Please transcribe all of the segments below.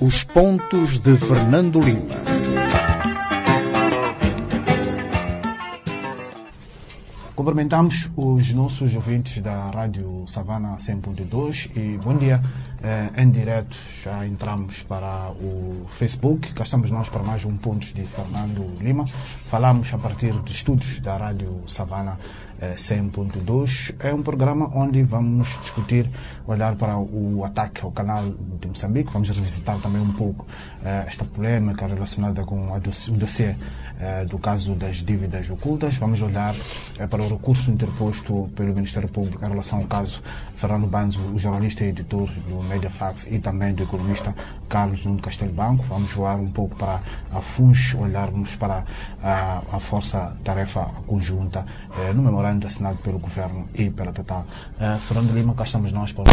Os pontos de Fernando Lima. Cumprimentamos os nossos ouvintes da Rádio Savana 100.2 e bom dia. Eh, em direto já entramos para o Facebook. Cá estamos nós para mais um Pontos de Fernando Lima. Falamos a partir de estudos da Rádio Savana 100.2. É um programa onde vamos discutir, olhar para o ataque ao canal de Moçambique. Vamos revisitar também um pouco eh, esta polêmica relacionada com o dossiê eh, do caso das dívidas ocultas. Vamos olhar eh, para o recurso interposto pelo Ministério Público em relação ao caso Fernando Banzo, o jornalista e editor do Mediafax e também do economista Carlos Nuno Castelo Banco. Vamos voar um pouco para a FUNS, olharmos para a, a força-tarefa conjunta eh, no memorando assinado pelo Governo e pela Total. Eh, Fernando Lima, cá estamos nós para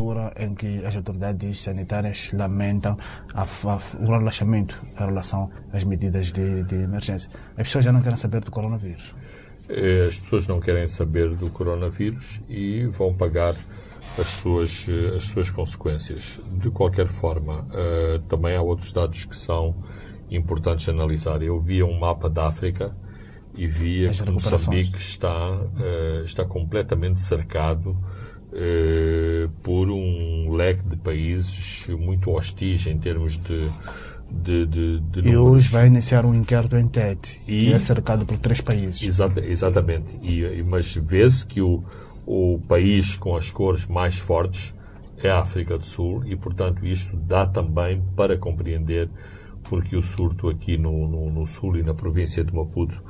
altura em que as autoridades sanitárias lamentam a, a, o relaxamento em relação às medidas de, de, emergência. As pessoas já não querem saber do coronavírus. As pessoas não querem saber do coronavírus e vão pagar as suas, as suas consequências. De qualquer forma, uh, também há outros dados que são importantes analisar. Eu via um mapa da África e via que Moçambique está, uh, está completamente cercado uh, por um leque de países muito hostis em termos de. de, de, de e hoje vai iniciar um inquérito em Tete, e, que é cercado por três países. Exata, exatamente. E, mas vê-se que o, o país com as cores mais fortes é a África do Sul e, portanto, isto dá também para compreender porque o surto aqui no, no, no, sul e na província de Maputo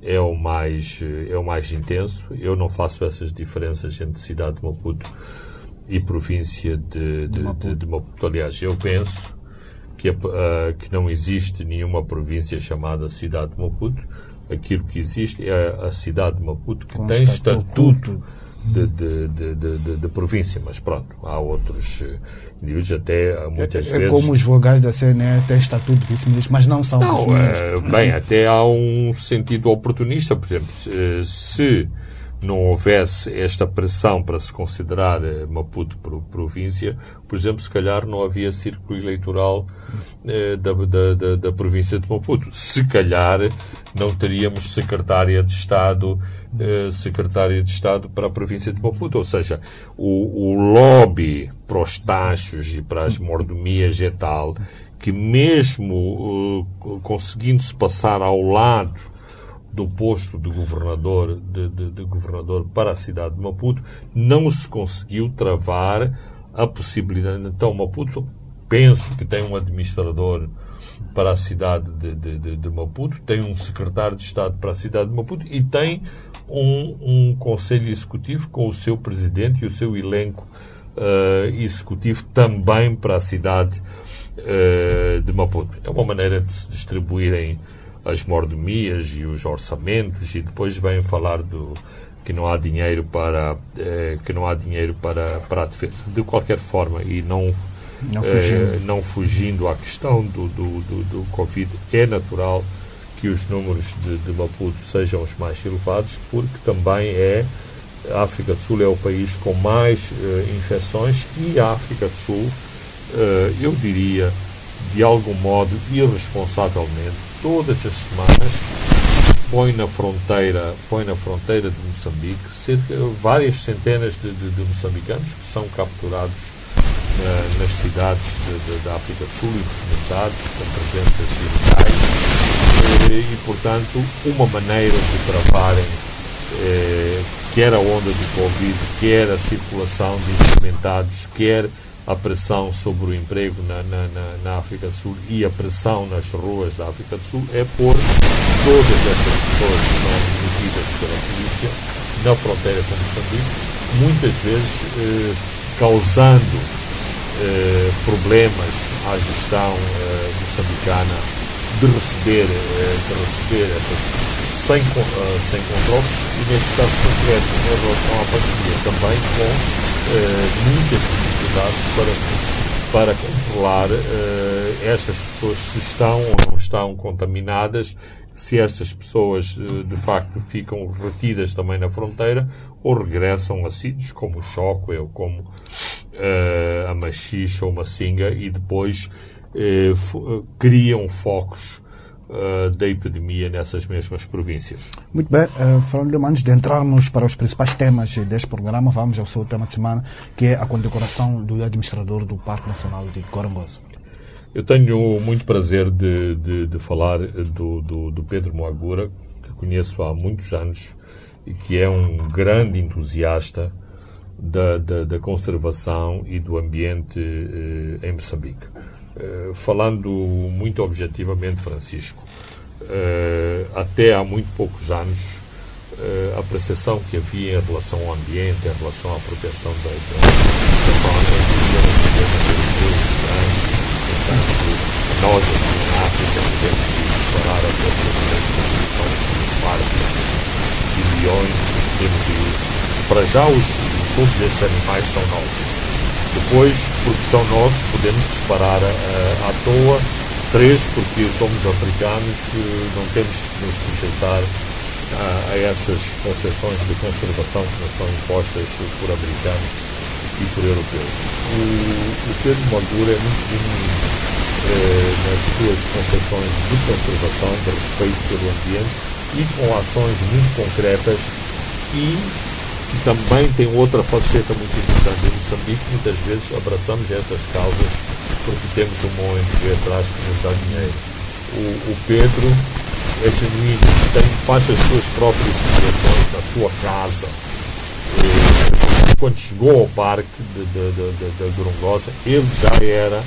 é o mais é o mais intenso. Eu não faço essas diferenças entre cidade de Maputo e província de, de, de, Maputo. de, de Maputo. Aliás, eu penso que, uh, que não existe nenhuma província chamada cidade de Maputo. Aquilo que existe é a cidade de Maputo que Com tem estatuto, estatuto de, de, de, de, província, mas pronto, há outros eh, indivíduos até muitas é, vezes... É como os vogais da CNE têm estatuto de vice-ministros, mas não são Não, é, bem, até há um sentido oportunista, por exemplo, se não houvesse esta pressão para se considerar eh, Maputo província, por exemplo, se calhar não havia círculo eleitoral eh, da, da, da, da, província de Maputo. Se calhar não teríamos secretária de Estado, eh, secretária de Estado para a província de Maputo. Ou seja, o, o lobby para os tachos e para as mordomias é tal que mesmo uh, conseguindo-se passar ao lado do posto de governador, de, de, de, governador para a cidade de Maputo, não se conseguiu travar a possibilidade. Então, Maputo, penso que tem um administrador para a cidade de, de, de, Maputo, tem um secretário de Estado para a cidade de Maputo e tem um, um conselho executivo com o seu presidente e o seu elenco uh, executivo também para a cidade uh, de Maputo. É uma maneira de se distribuírem as mordomias e os orçamentos e depois vêm falar do que não há dinheiro para eh, que não há dinheiro para para a defesa. De qualquer forma e não não fugindo, eh, não fugindo à questão do, do, do, do, Covid é natural que os números de, de Maputo sejam os mais elevados porque também é a África do Sul é o país com mais eh, infecções e a África do Sul eh, eu diria de algum modo irresponsavelmente todas as semanas põe na fronteira, põe na fronteira de Moçambique cerca, várias centenas de, de, de moçambicanos que são capturados na, nas cidades da África do Sul e documentados com presenças ilegais e, e, portanto, uma maneira de travarem eh, quer a onda do Covid, quer a circulação de indocumentados, quer a pressão sobre o emprego na, na, na, na, África do Sul e a pressão nas ruas da África do Sul é pôr todas essas pessoas que são detidas pela polícia na fronteira com Moçambique, muitas vezes eh, causando eh, problemas à gestão eh, moçambicana de receber, eh, receber essas sem, uh, sem controle e neste caso concreto em relação à pandemia também com uh, muitas dificuldades para, para controlar uh, estas pessoas se estão ou não estão contaminadas, se estas pessoas de facto ficam retidas também na fronteira ou regressam a sítios como o Choque ou como uh, a Machixe ou Massinga e depois uh, criam focos uh, da epidemia nessas mesmas províncias. Muito bem, uh, falando antes de entrarmos para os principais temas deste programa, vamos ao seu tema de semana, que é a condecoração do administrador do Parque Nacional de Gorongosa. Eu tenho muito prazer de, de, de falar do, do, do, Pedro Moagura, que conheço há muitos anos e que é um grande entusiasta da, da, da conservação e do ambiente eh, em Moçambique. Eh, falando muito objetivamente, Francisco, eh, até há muito poucos anos, eh, a percepção que havia em relação ao ambiente, em relação à proteção da, da, fauna, nós aqui na África podemos disparar a população de milhões, temos para já os, todos estes animais são nossos. Depois, porque são nossos, podemos disparar uh, à toa. Três, porque somos africanos, uh, não temos que nos sujeitar uh, a essas concessões de conservação que nos são impostas por americanos e por europeus. O, o Pedro Moldura é muito genuíno eh, nas suas concessões de conservação, de respeito pelo ambiente e com ações muito concretas e também tem outra faceta muito importante. Em Moçambique, muitas vezes abraçamos estas causas porque temos uma ONG atrás que nos dá dinheiro. O, o Pedro é genuíno, tem, faz as suas próprias criações na sua casa. E, quando chegou ao parque de Gorongosa, ele já era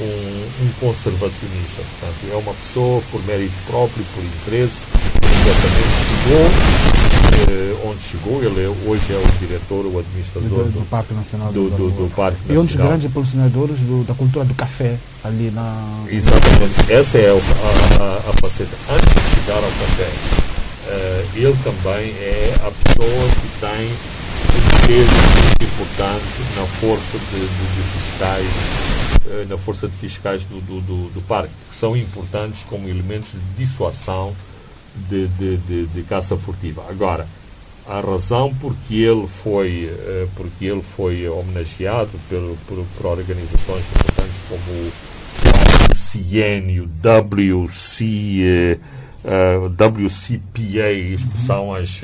um, um, conservacionista. Portanto, é uma pessoa por mérito próprio, por interesse, imediatamente chegou eh, onde chegou. Ele é, hoje é o diretor, o administrador do, do, do Parque Nacional do, do, do Parque E um dos grandes impulsionadores da cultura do café ali na. Exatamente. Essa é a, a, a faceta. Antes de chegar ao café, uh, ele também é a pessoa que tem um peso muito importante na força de, de, de fiscais eh, na força de fiscais do, do, do, do, parque, que são importantes como elementos de dissuasão de, de, de, de caça furtiva. Agora, a razão porque ele foi, eh, porque ele foi homenageado por, por, por organizações importantes como o WCN, o WC, uh, WCPA, isto são as,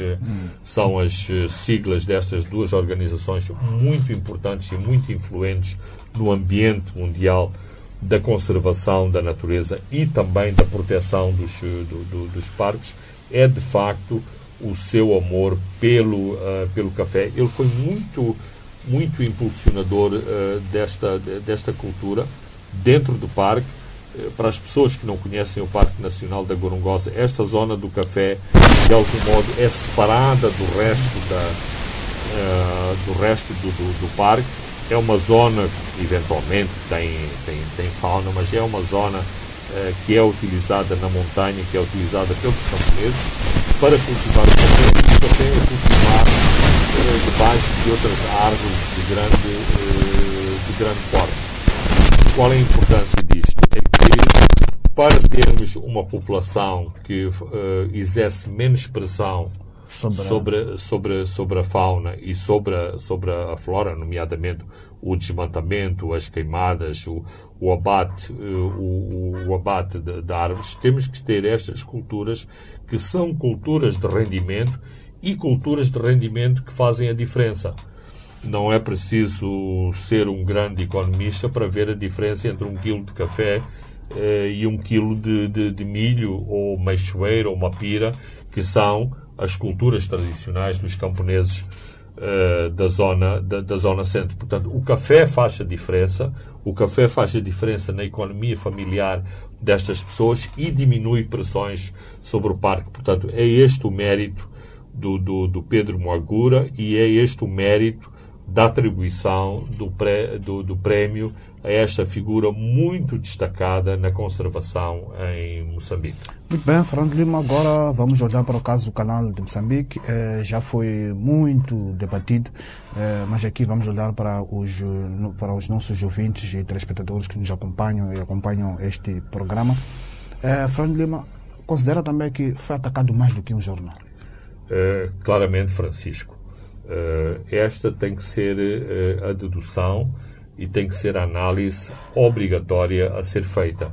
são as siglas destas duas organizações muito importantes e muito influentes no ambiente mundial da conservação da natureza e também da proteção dos, do, do, dos parques é de facto o seu amor pelo, uh, pelo café. Ele foi muito, muito impulsionador uh, desta, desta cultura dentro do parque. Para as pessoas que não conhecem o Parque Nacional da Gorongosa, esta zona do café, de algum modo, é separada do resto, da, do, resto do, do, do parque é uma zona que eventualmente tem, tem, tem fauna, mas é uma zona uh, que é utilizada na montanha, que é utilizada pelos camponeses para cultivar o café e também é cultivar uh, debaixo de outras árvores de grande, uh, de grande porte. Qual é a importância disto? É que para termos uma população que exerce menos pressão sobre, sobre, sobre, sobre a fauna e sobre a, sobre a flora, nomeadamente o desmatamento, as queimadas, o, o abate, eh, o, o abate de, de, árvores, temos que ter estas culturas que são culturas de rendimento e culturas de rendimento que fazem a diferença. Não é preciso ser um grande economista para ver a diferença entre um quilo de café eh, e um quilo de, de, de milho ou meixoeiro ou mapira, que são as culturas tradicionais dos camponeses uh, da, zona, da, da, zona centro. Portanto, o café faz a diferença, o café faz a diferença na economia familiar destas pessoas e diminui pressões sobre o parque. Portanto, é este o mérito do, do, do Pedro Moagura e é este o mérito da atribuição do, pré, do, do prémio a esta figura muito destacada na conservação em Moçambique. Muito bem, Fernando Lima, agora vamos olhar para o caso do canal de Moçambique. Eh, já foi muito debatido, eh, mas aqui vamos olhar para os, para os nossos ouvintes e telespectadores que nos acompanham e acompanham este programa. Eh, Fernando Lima, considera também que foi atacado mais do que um jornal? claramente, Francisco esta tem que ser a dedução e tem que ser a análise obrigatória a ser feita.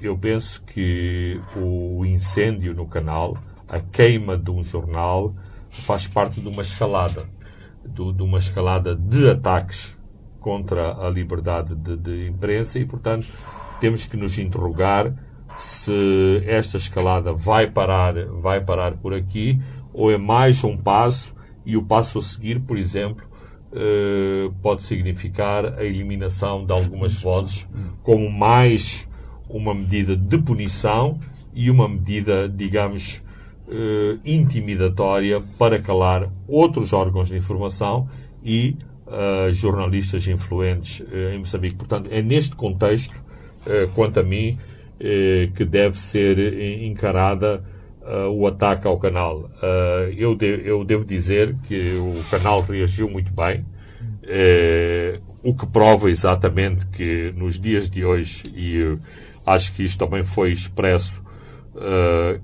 eu penso que o incêndio no canal, a queima de um jornal, faz parte de uma escalada, de uma escalada de ataques contra a liberdade de, de imprensa e, portanto, temos que nos interrogar se esta escalada vai parar, vai parar por aqui ou é mais um passo e o passo a seguir, por exemplo, eh, pode significar a eliminação de algumas vozes como mais uma medida de punição e uma medida, digamos, eh, intimidatória para calar outros órgãos de informação e uh, jornalistas influentes em Moçambique. Portanto, é neste contexto, quanto a mim, que deve ser encarada o ataque ao canal. Eu, de, eu, devo dizer que o canal reagiu muito bem, o que prova exatamente que nos dias de hoje, e acho que isto também foi expresso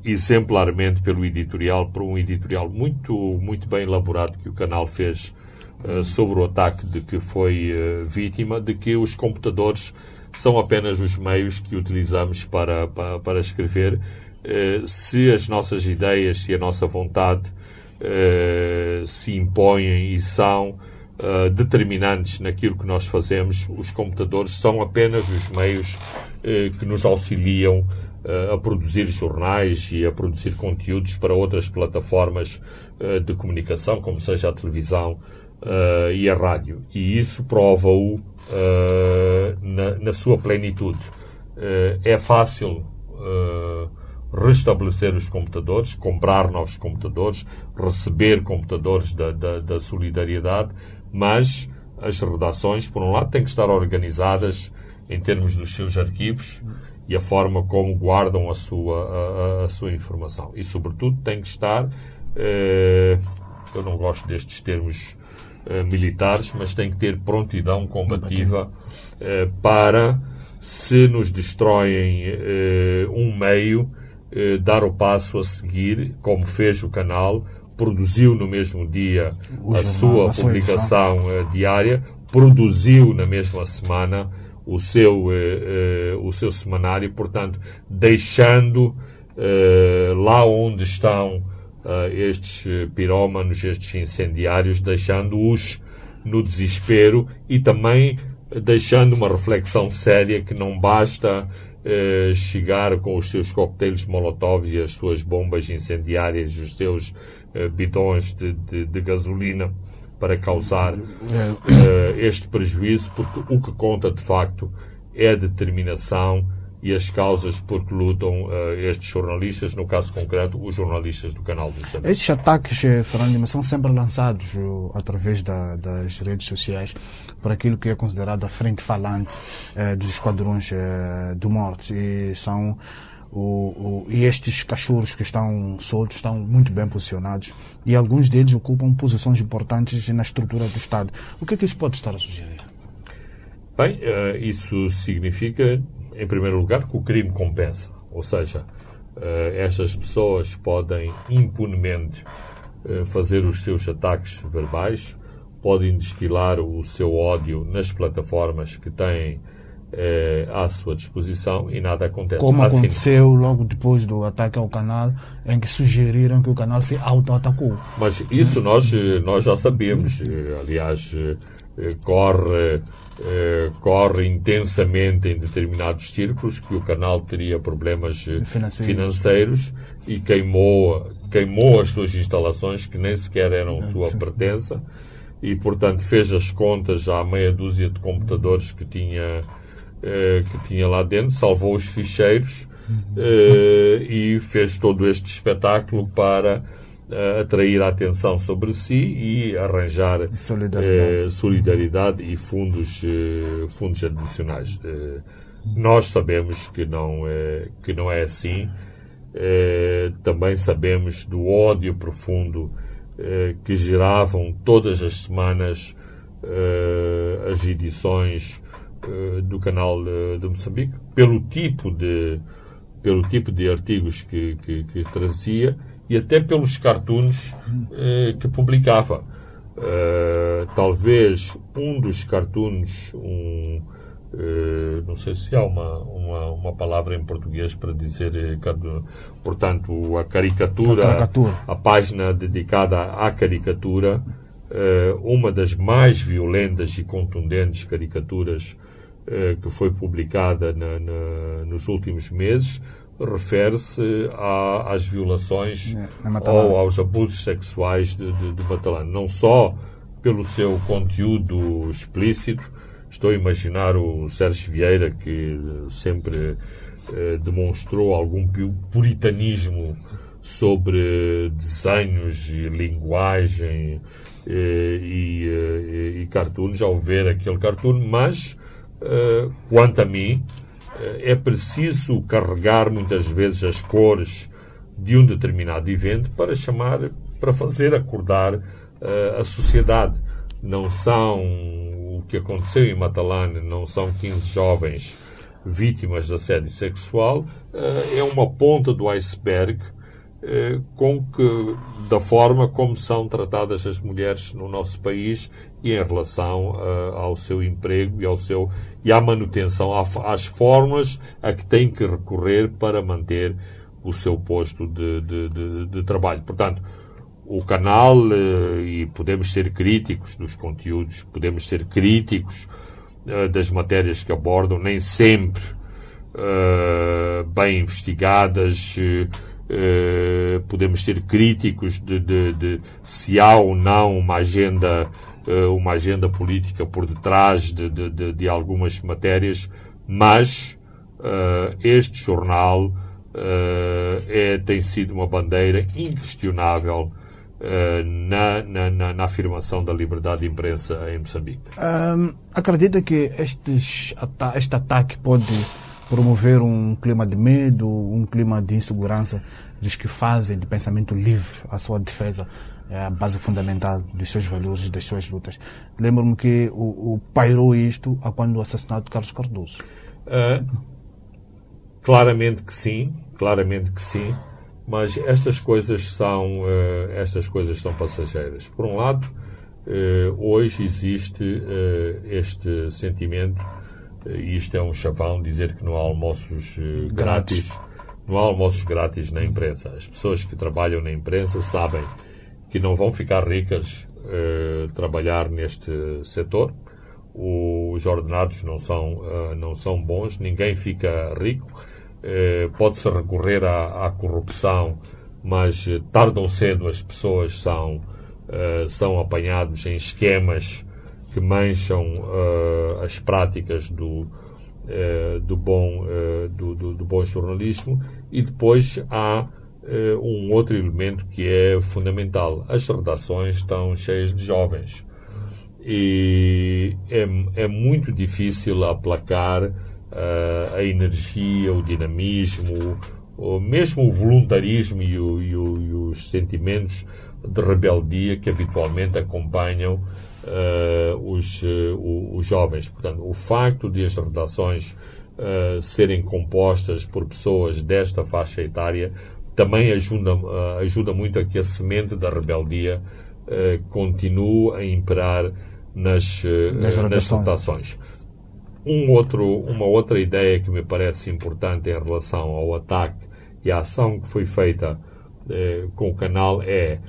exemplarmente pelo editorial, por um editorial muito, muito bem elaborado que o canal fez sobre o ataque de que foi uh, vítima, de que os computadores são apenas os meios que utilizamos para, para, para escrever. Uh, se as nossas ideias, se a nossa vontade se impõem e são determinantes naquilo que nós fazemos, os computadores são apenas os meios que nos auxiliam a produzir jornais e a produzir conteúdos para outras plataformas de comunicação, como seja a televisão e a rádio. E isso prova-o na, sua plenitude. É fácil restabelecer os computadores, comprar novos computadores, receber computadores da, da, da, solidariedade, mas as redações, por um lado, têm que estar organizadas em termos dos seus arquivos e a forma como guardam a sua, a, a sua informação. E, sobretudo, tem que estar. eu não gosto destes termos eh, militares, mas tem que ter prontidão combativa uh, para, se nos destroem uh, um meio, dar o passo a seguir, como fez o canal, produziu no mesmo dia o a sua publicação diária, produziu na mesma semana o seu, o seu semanário, portanto, deixando lá onde estão uh, estes pirómanos, estes incendiários, deixando-os no desespero e também deixando uma reflexão séria que não basta chegar com os seus coquetéis Molotov e as suas bombas incendiárias, os seus uh, bidões de, de, de gasolina para causar uh, este prejuízo, porque o que conta de facto é a determinação e as causas por que lutam uh, estes jornalistas, no caso concreto, os jornalistas do canal do Moçambique. Estes ataques, eh, Fernando, são sempre lançados uh, através da, das redes sociais por aquilo que é considerado a frente falante uh, dos esquadrões do Morte e são o, o, e estes cachorros que estão soltos estão muito bem posicionados e alguns deles ocupam posições importantes na estrutura do Estado. O que é que isso pode estar a sugerir? Bem, isso significa em primeiro lugar, que o crime compensa. Ou seja, uh, estas pessoas podem impunemente uh, fazer os seus ataques verbais, podem destilar o seu ódio nas plataformas que têm uh, à sua disposição e nada acontece. Como aconteceu logo depois do ataque ao canal, em que sugeriram que o canal se auto-atacou. Mas isso nós, nós já sabemos. Aliás, corre eh, corre intensamente em determinados círculos que o canal teria problemas eh, financeiros, e queimou, queimou as suas instalações que nem sequer eram sua pertença e, portanto, fez as contas à meia dúzia de computadores que tinha, eh, que tinha lá dentro, salvou os ficheiros eh, e fez todo este espetáculo para uh, atrair a atenção sobre si e arranjar solidariedade, uh, solidariedade e fundos, uh, fundos adicionais. nós sabemos que não é, que não é assim. também sabemos do ódio profundo que geravam todas as semanas as edições do canal de Moçambique, pelo tipo de, pelo tipo de artigos que, que, que trazia e até pelos cartoons uh, que publicava. Uh, talvez um dos cartoons, um, uh, não sei se há uma, uma, uma, palavra em português para dizer, portanto, a caricatura, a, caricatura. a página dedicada à caricatura, uma das mais violentas e contundentes caricaturas que foi publicada na, na, nos últimos meses, refere-se às violações ou aos abusos sexuais de, de, de. Não só pelo seu conteúdo explícito, estou a imaginar o Sérgio Vieira, que sempre eh, demonstrou algum puritanismo sobre desenhos e linguagem eh, e, eh, e cartoons ao ver aquele cartoon, mas, eh, quanto a mim, é preciso carregar muitas vezes as cores de um determinado evento para chamar, para fazer acordar uh, a sociedade. Não são o que aconteceu em Matalane, não são 15 jovens vítimas de assédio sexual, uh, é uma ponta do iceberg uh, com que, da forma como são tratadas as mulheres no nosso país e em relação ao seu emprego e ao seu e à manutenção, às formas a que tem que recorrer para manter o seu posto de, de, de, de trabalho. Portanto, o canal, eh, e podemos ser críticos dos conteúdos, podemos ser críticos eh, das matérias que abordam, nem sempre uh, bem investigadas, uh, podemos ser críticos de, de, de, se há ou não uma agenda uh, uma agenda política por detrás de, de, de, de algumas matérias, mas uh, este jornal uh, é, tem sido uma bandeira inquestionável na, na, na, na, afirmação da liberdade de imprensa em Moçambique. Um, acredita que estes, este ataque pode promover um clima de medo, um clima de insegurança dos que fazem de pensamento livre a sua defesa é a base fundamental dos seus valores das suas lutas. Lembro-me que o, o, pairou isto a quando o assassinato de Carlos Cardoso. Uh, claramente que sim, claramente que sim, mas estas coisas são, uh, estas coisas são passageiras. Por um lado, uh, hoje existe este sentimento, e isto é um chavão, dizer que não há almoços grátis. grátis. Não há almoços grátis na imprensa. As pessoas que trabalham na imprensa sabem que não vão ficar ricas uh, trabalhar neste setor. Os ordenados não são, uh, não são bons, ninguém fica rico. Uh, Pode-se recorrer à, à, corrupção, mas tarde ou cedo as pessoas são, são apanhados em esquemas que mancham as práticas do, do, bom, do, do, do bom jornalismo e depois há um outro elemento que é fundamental. As redações estão cheias de jovens e é, é muito difícil aplacar uh, a energia, o dinamismo, ou mesmo o voluntarismo e, o, e, o, e, os sentimentos de rebeldia que habitualmente acompanham uh, os, uh, os jovens. Portanto, o facto de as redações serem compostas por pessoas desta faixa etária também ajuda, uh, ajuda muito a que a semente da rebeldia uh, continue a imperar nas, uh, nas, nas votações. Um outro, uma outra ideia que me parece importante em relação ao ataque e à ação que foi feita com o canal é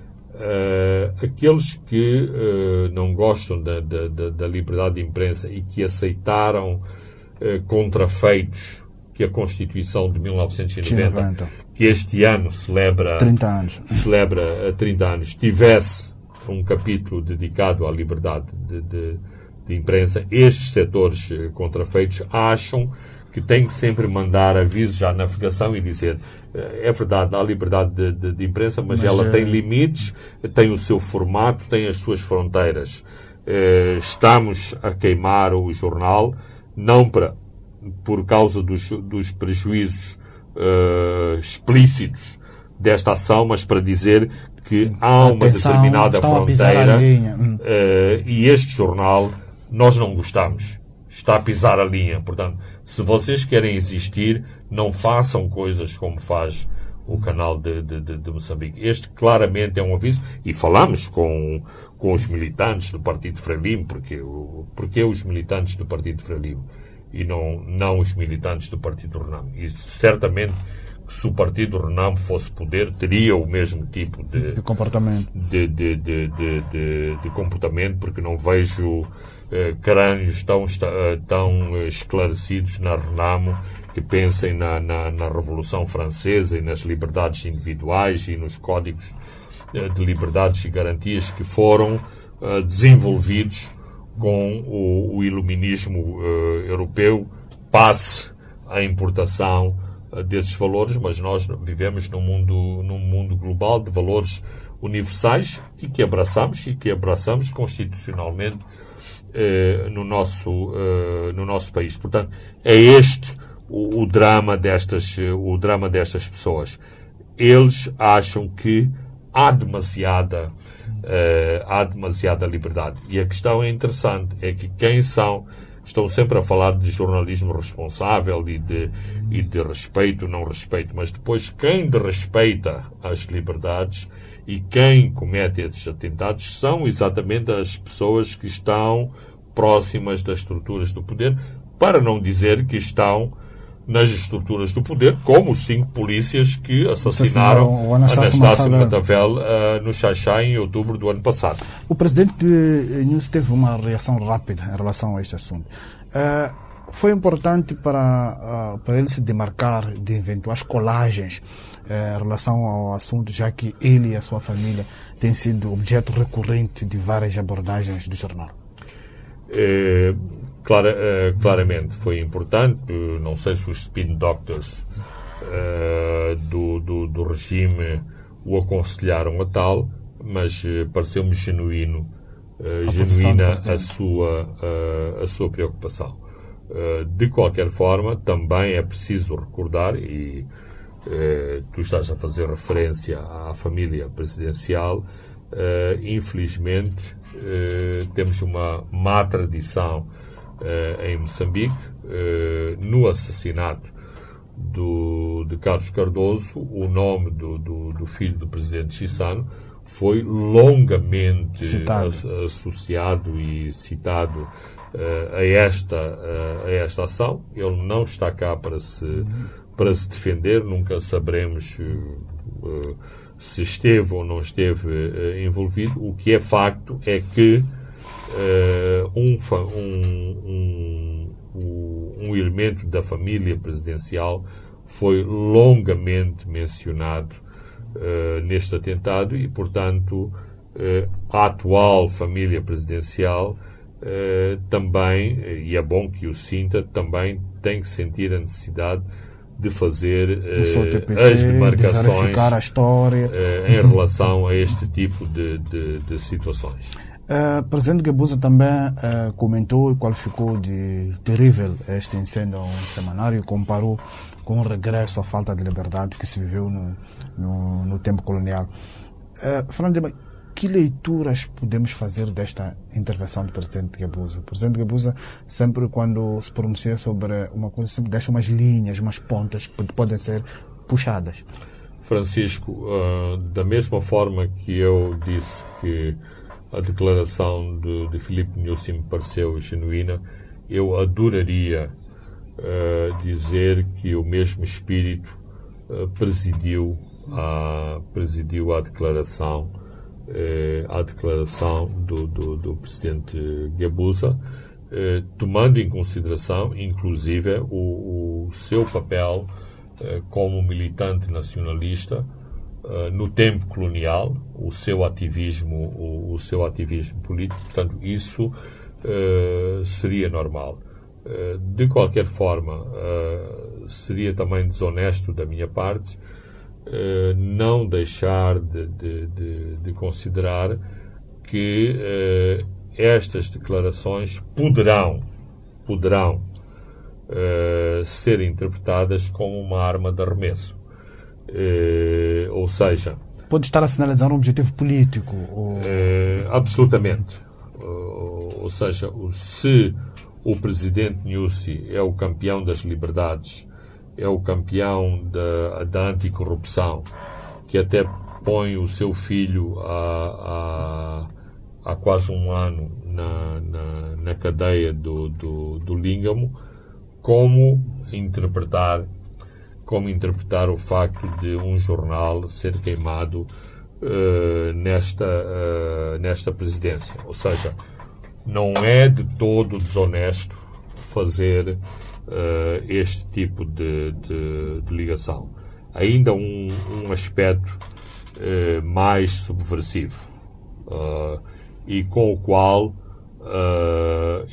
aqueles que não gostam da, da, da, liberdade de imprensa e que aceitaram contrafeitos que a Constituição de 1990, que este ano celebra 30 anos, celebra 30 eh, anos, tivesse um capítulo dedicado à liberdade de, de, de imprensa, estes setores eh, contrafeitos acham que tem que sempre mandar avisos à navegação e dizer eh, é verdade, há liberdade de, de, de imprensa, mas, mas ela é... tem limites, tem o seu formato, tem as suas fronteiras. Estamos a queimar o jornal, não para por causa dos, dos prejuízos uh, explícitos desta ação, mas para dizer que há uma Atenção, determinada fronteira uh, e este jornal nós não gostamos. Está a pisar a linha. Portanto, se vocês querem existir, não façam coisas como faz o canal de, de, de, de, Moçambique. Este claramente é um aviso, e falamos com, com os militantes do Partido Frelimo, porque, porque os militantes do Partido Frelimo e não, não os militantes do Partido Renamo. E certamente se o Partido Renamo fosse poder, teria o mesmo tipo de, de comportamento. De, de, de, comportamento, porque não vejo eh, crânios tão, eh, tão esclarecidos na Renamo que pensem na, na, na, Revolução Francesa e nas liberdades individuais e nos códigos eh, de liberdades e garantias que foram eh, desenvolvidos com o, o iluminismo uh, europeu, passe a importação uh, desses valores, mas nós vivemos num mundo, num mundo global de valores universais e que abraçamos e que abraçamos constitucionalmente uh, no, nosso, no nosso país. Portanto, é este o, o, drama destas, o drama destas pessoas. Eles acham que há demasiada uh, há demasiada liberdade. E a questão é interessante, é que quem são, estão sempre a falar de jornalismo responsável e de, e de respeito, não respeito, mas depois quem respeita as liberdades e quem comete esses atentados são exatamente as pessoas que estão próximas das estruturas do poder, para não dizer que estão nas estruturas do poder, como os cinco polícias que assassinaram Anastácio, Matavel uh, no Xaxá em outubro do ano passado. O presidente Nunes teve uma reação rápida em relação a este assunto. Uh, foi importante para, uh, para ele se demarcar de eventuais colagens em relação ao assunto, já que ele e a sua família têm sido objeto recorrente de várias abordagens do jornal. É Clara, uh, claramente foi importante. Não sei se os spin doctors uh, do, do, do, regime o aconselharam a tal, mas uh, pareceu-me genuíno, a genuína a sua, a sua preocupação. de qualquer forma, também é preciso recordar, e tu estás a fazer referência à família presidencial, infelizmente temos uma má tradição eh, em Moçambique, eh, no assassinato do, de Carlos Cardoso, o nome do, do, do filho do presidente Chissano foi longamente citado. associado e citado uh, a, esta, uh, a esta ação. Ele não está cá para se, para se defender, nunca saberemos uh, se esteve ou não esteve envolvido. O que é facto é que um, um, um, um elemento da família presidencial foi longamente mencionado uh, neste atentado e, portanto, uh, a atual família presidencial uh, também, e é bom que o sinta, também tem que sentir a necessidade de fazer TPC, as demarcações de em relação a este tipo de, de, de situações. Uh, presidente Gabusa também uh, comentou e qualificou de terrível este incêndio um semanário e comparou com o regresso à falta de liberdade que se viveu no, no, no tempo colonial. Uh, Fernando, que leituras podemos fazer desta intervenção do presidente Gabusa? O presidente Gabusa, sempre quando se pronuncia sobre uma coisa, sempre deixa umas linhas, umas pontas que podem ser puxadas. Francisco, uh, da mesma forma que eu disse que a declaração de, de Filipe Nussi me pareceu genuína. Eu adoraria uh, dizer que o mesmo espírito uh, presidiu a presidiu a declaração uh, a declaração do, do, do presidente Gabusa, tomando em consideração, inclusive, o, o seu papel como militante nacionalista no tempo colonial o seu ativismo, o, o seu ativismo político. Portanto, isso uh, seria normal. Uh, de qualquer forma, seria também desonesto da minha parte não deixar de, de, de, de considerar que estas declarações poderão, poderão ser interpretadas como uma arma de arremesso. Eh, ou seja. Pode estar a sinalizar um objetivo político? Ou... Eh, absolutamente. ou seja, se o presidente Nussi é o campeão das liberdades é o campeão da, da anticorrupção, que até põe o seu filho há, há, há quase um ano na, na, na cadeia do, do, do Língamo, como interpretar como interpretar o facto de um jornal ser queimado uh, nesta, uh, nesta presidência. Ou seja, não é de todo desonesto fazer uh, este tipo de, de, de ligação. Ainda um, um aspecto mais subversivo e com o qual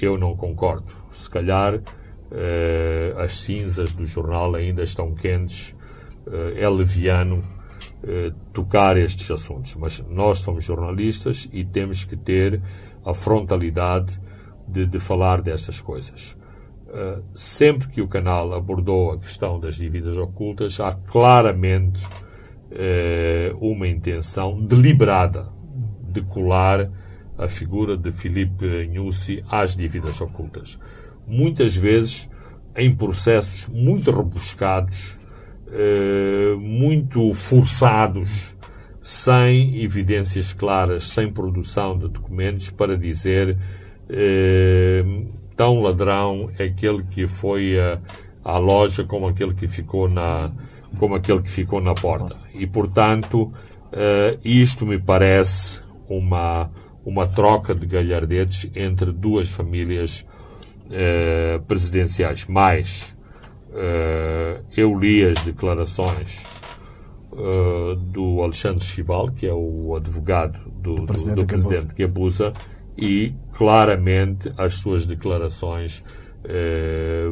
eu não concordo. Se calhar as cinzas do jornal ainda estão quentes, uh, é leviano uh, tocar estes assuntos. Mas nós somos jornalistas e temos que ter a frontalidade de, de falar destas coisas. sempre que o canal abordou a questão das dívidas ocultas, há claramente uma intenção deliberada de colar a figura de Filipe Nussi às dívidas ocultas muitas vezes em processos muito rebuscados, eh, muito forçados, sem evidências claras, sem produção de documentos para dizer eh, tão ladrão é aquele que foi à loja como aquele que ficou na como aquele que ficou na porta. E portanto, eh, isto me parece uma uma troca de galhardetes entre duas famílias eh, presidenciais, mais uh, eu li as declarações uh, do Alexandre Chival, que é o advogado do, do presidente, do presidente Gabusa, e claramente as suas declarações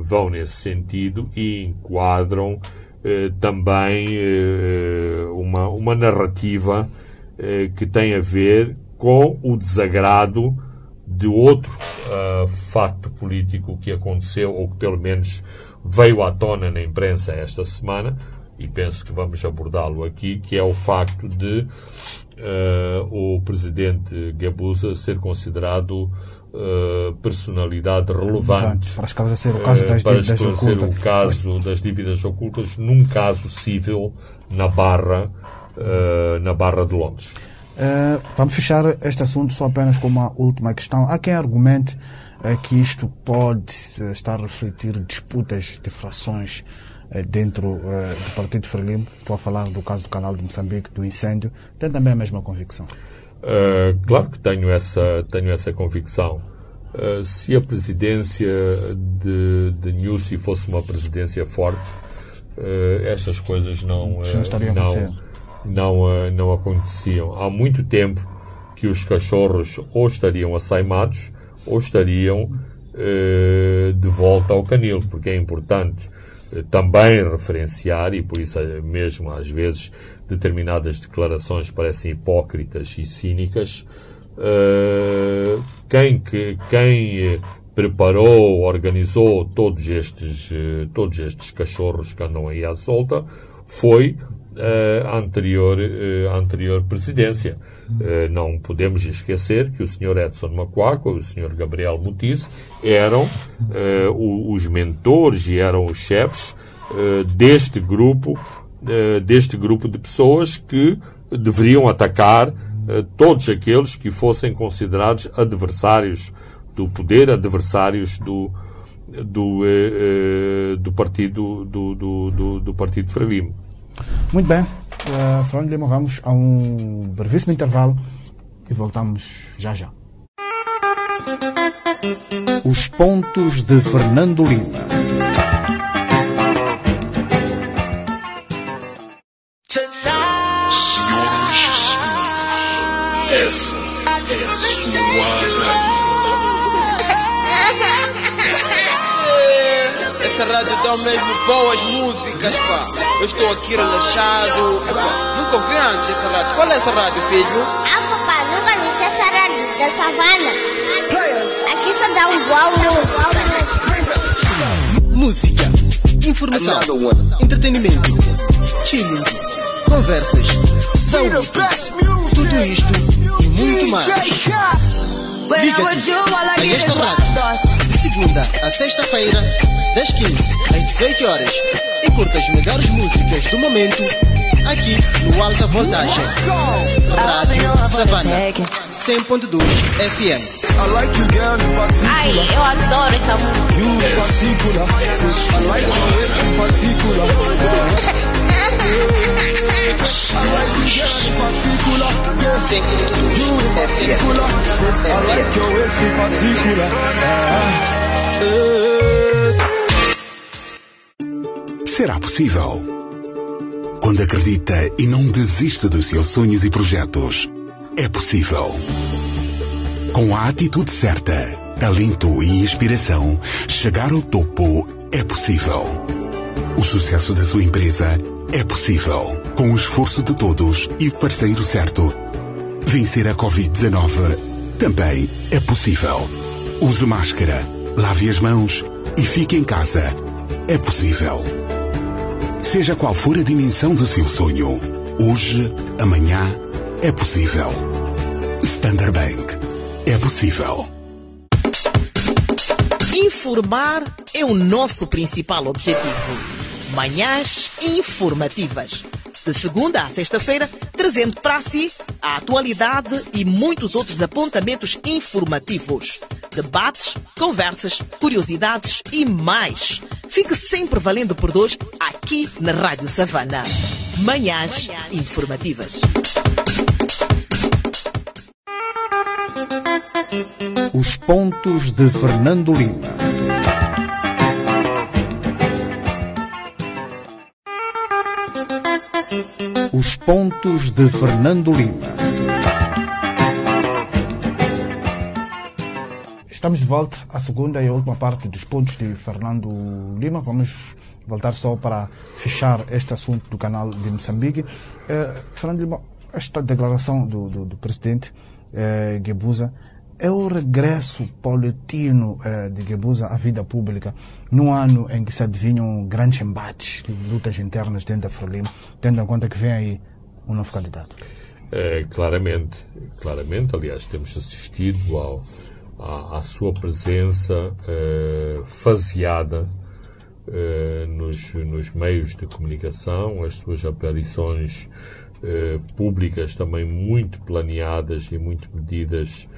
vão nesse sentido e enquadram também uma, uma narrativa que tem a ver com o desagrado de outro uh, fato político que aconteceu, ou que pelo menos veio à tona na imprensa esta semana, e penso que vamos abordá-lo aqui, que é o facto de uh, o presidente Gabusa ser considerado uh, personalidade relevante para esclarecer o caso das para o caso das dívidas ocultas num caso civil na Barra, na Barra de Londres. Uh, vamos fechar este assunto só apenas com uma última questão. Há quem argumente uh, que isto pode uh, estar a refletir disputas de frações dentro do Partido Frelimo. Estou a falar do caso do canal de Moçambique, do incêndio. Tem também a mesma convicção? claro que tenho essa, tenho essa convicção. se a presidência de, de Nussi fosse uma presidência forte, estas coisas não, não não, não, uh, não aconteciam. Há muito tempo que os cachorros ou estariam assaimados ou estariam uh, de volta ao canil, porque é importante uh, também referenciar, e por isso mesmo às vezes determinadas declarações parecem hipócritas e cínicas, quem, que, quem preparou, organizou todos estes, todos estes cachorros que andam aí à solta foi a anterior, a anterior presidência. Não podemos esquecer que o Sr. Edson Macuaco e o Sr. Gabriel Mutiz eram os mentores e eram os chefes deste grupo, deste grupo de pessoas que deveriam atacar todos aqueles que fossem considerados adversários do poder, adversários do, do, do partido do, do, do, do partido Frelimo. Muito bem, uh, Fernando Lima, vamos a um brevíssimo intervalo e voltamos já já. Os pontos de Fernando Lima. Essa rádio dá mesmo boas músicas, pá. Eu estou aqui relaxado. Epá, nunca ouvi antes essa rádio. Qual é essa rádio, filho? Ah, papai, nunca viste essa rádio da savana? Aqui só dá um boa música. Música, informação, entretenimento, chilling, conversas, saúde. Tudo isto e muito mais. Liga-te a esta rádio. Segunda a sexta-feira, das 15 às 18 horas e curta as melhores músicas do momento aqui no Alta Voltagem. Rádio Savana 100.2 FM. Ai, eu adoro essa música. Será possível? Quando acredita e não desiste dos seus sonhos e projetos, é possível. Com a atitude certa, talento e inspiração, chegar ao topo é possível. O sucesso da sua empresa é possível. Com o esforço de todos e o parceiro certo. Vencer a Covid-19 também é possível. Use máscara, lave as mãos e fique em casa. É possível. Seja qual for a dimensão do seu sonho, hoje, amanhã, é possível. Standard Bank. É possível. Informar é o nosso principal objetivo. Manhãs informativas. De segunda a sexta-feira, trazendo para si a atualidade e muitos outros apontamentos informativos. Debates, conversas, curiosidades e mais. Fique sempre valendo por dois aqui na Rádio Savana. Manhãs informativas. Os pontos de Fernando Lima. Os pontos de Fernando Lima. Estamos de volta à segunda e última parte dos pontos de Fernando Lima. Vamos voltar só para fechar este assunto do canal de Moçambique. Eh, Fernando Lima, esta declaração do, do, do presidente eh, Guebuza é o regresso paulatino eh, de Guebuza à vida pública num ano em que se adivinham grandes embates, lutas internas dentro da Frelimo, tendo em conta que vem aí um novo candidato. É, claramente, claramente, aliás, temos assistido ao, à, à sua presença eh, faseada eh, nos, nos meios de comunicação, as suas aparições eh, públicas também muito planeadas e muito medidas,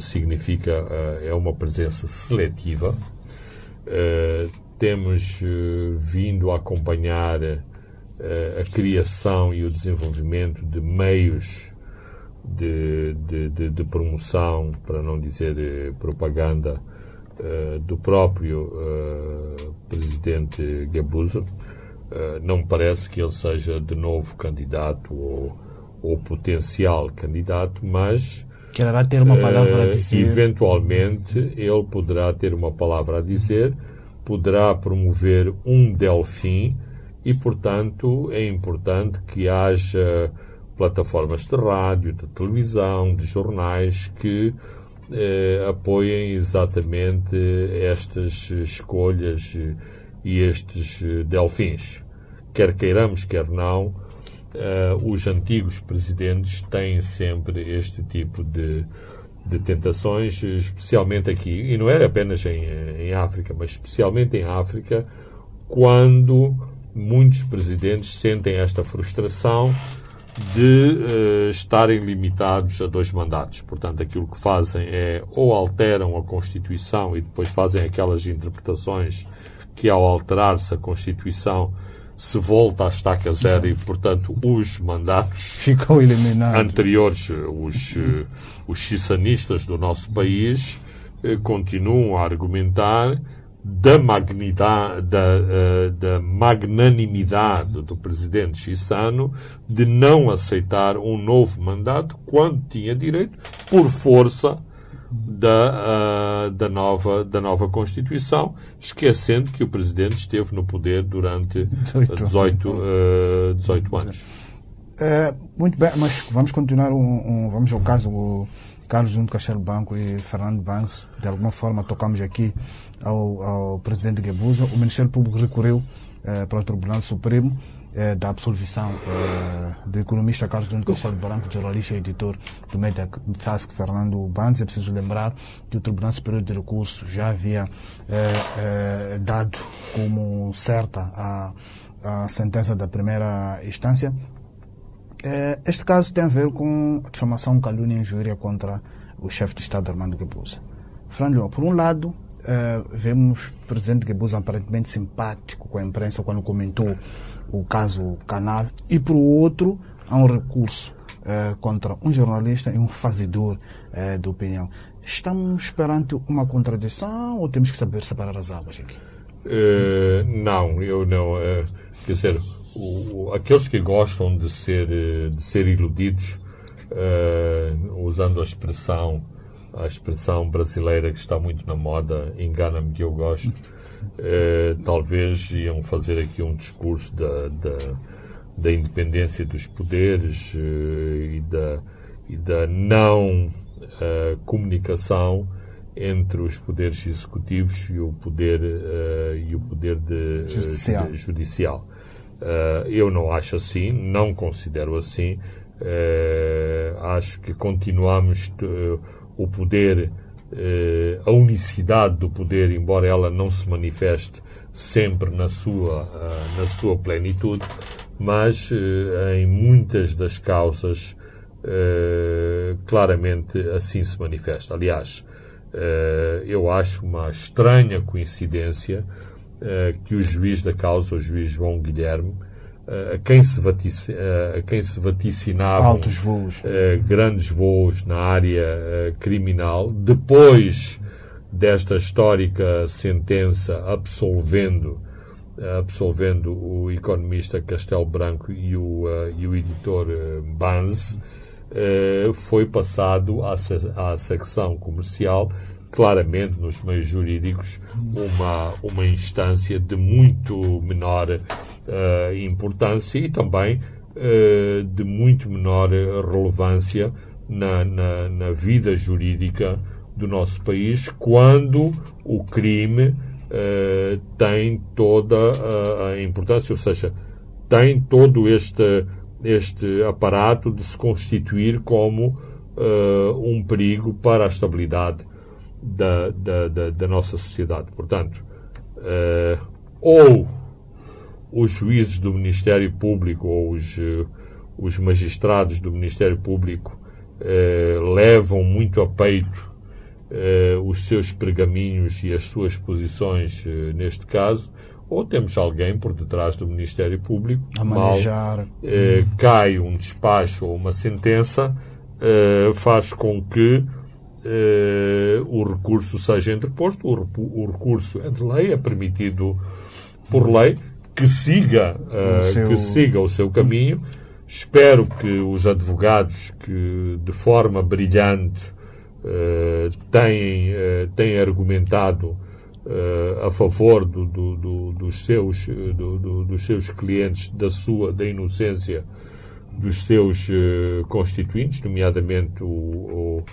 significa eh, é uma presença seletiva. Eh, temos eh, vindo a acompanhar eh, a criação e o desenvolvimento de meios de, de, de, de promoção, para não dizer propaganda, eh, do próprio eh, presidente Gabuso. Eh, não me parece que ele seja de novo candidato ou, ou potencial candidato, mas Quererá ter uma palavra a eh, dizer. Eventualmente, ele poderá ter uma palavra a dizer, poderá promover um Delfim e, portanto, é importante que haja plataformas de rádio, de televisão, de jornais que eh, apoiem exatamente estas escolhas e estes eh, delfins. Quer queiramos, quer não, eh, os antigos presidentes têm sempre este tipo de, de tentações, especialmente aqui, e não é apenas em, em África, mas especialmente em África, quando muitos presidentes sentem esta frustração de eh, estarem limitados a dois mandatos. Portanto, aquilo que fazem é ou alteram a Constituição e depois fazem aquelas interpretações que, ao alterar-se a Constituição, se volta à estaca zero e, portanto, os mandatos Ficou eliminado. anteriores, os, eh, os chisanistas do nosso país, eh, continuam a argumentar da, magnidade, da, eh, da magnanimidade do presidente Chissano de não aceitar um novo mandato quando tinha direito, por força da, ah, da, nova, da nova Constituição, esquecendo que o presidente esteve no poder durante 18 18, eh, 18 anos. É, muito bem, mas vamos continuar um, um- vamos ao caso o Carlos Junto Castelo Banco e Fernando Vance. De alguma forma tocamos aqui ao, ao presidente Guebuza. O Ministério Público recorreu eh, para o Tribunal Supremo eh, da absolvição eh, do economista Carlos Nuno Castelo Branco, jornalista e editor do Media Task Fernando Banz. É preciso lembrar que o Tribunal Superior de Recursos já havia eh, dado como certa a, a sentença da primeira instância. Este caso tem a ver com a difamação, calúnia e injúria contra o chefe de Estado Armando Guebuza. Fernando, por um lado, vemos o presidente Guebuza aparentemente simpático com a imprensa quando comentou o caso Canal, e por outro, há um recurso uh, contra um jornalista e um fazedor uh, de opinião. Estamos perante uma contradição ou temos que saber separar as águas aqui? não, eu não. quer dizer, o, aqueles que gostam de ser, de ser iludidos, usando a expressão a expressão brasileira que está muito na moda, engana-me que eu gosto, eh, talvez iam fazer aqui um discurso da, da, da independência dos poderes eh, e, da, e da não eh, comunicação entre os poderes executivos e o poder, e o poder de, judicial. De, judicial. eu não acho assim, não considero assim. acho que continuamos o poder, a unicidade do poder, embora ela não se manifeste sempre na sua, uh, na sua plenitude, mas uh, em muitas das causas claramente assim se manifesta. Aliás, eu acho uma estranha coincidência que o juiz da causa, o juiz João Guilherme, a quem se, vatici, a quem se vaticinavam altos voos, grandes voos na área criminal, depois desta histórica sentença absolvendo absolvendo o economista Castelo Branco e o, e o editor Banz, foi passado à, à secção comercial claramente nos meios jurídicos uma, uma instância de muito menor uh, importância e também uh, de muito menor relevância na, na, na, vida jurídica do nosso país quando o crime uh, tem toda a, a importância, ou seja, tem todo este, este aparato de se constituir como um perigo para a estabilidade da, da, da, da nossa sociedade. Portanto, uh, ou os juízes do Ministério Público ou os, uh, os magistrados do Ministério Público uh, levam muito a peito os seus pergaminhos e as suas posições neste caso, ou temos alguém por detrás do Ministério Público a manejar. Mal, cai um despacho ou uma sentença, faz com que uh, o recurso seja interposto. O, o, recurso é de lei, é permitido por lei, que siga, uh, seu... que siga o seu caminho. Espero que os advogados que, de forma brilhante, uh, têm, uh, têm argumentado uh, a favor do, do, do, dos, seus, dos seus clientes, da sua da inocência dos seus constituintes, nomeadamente o, o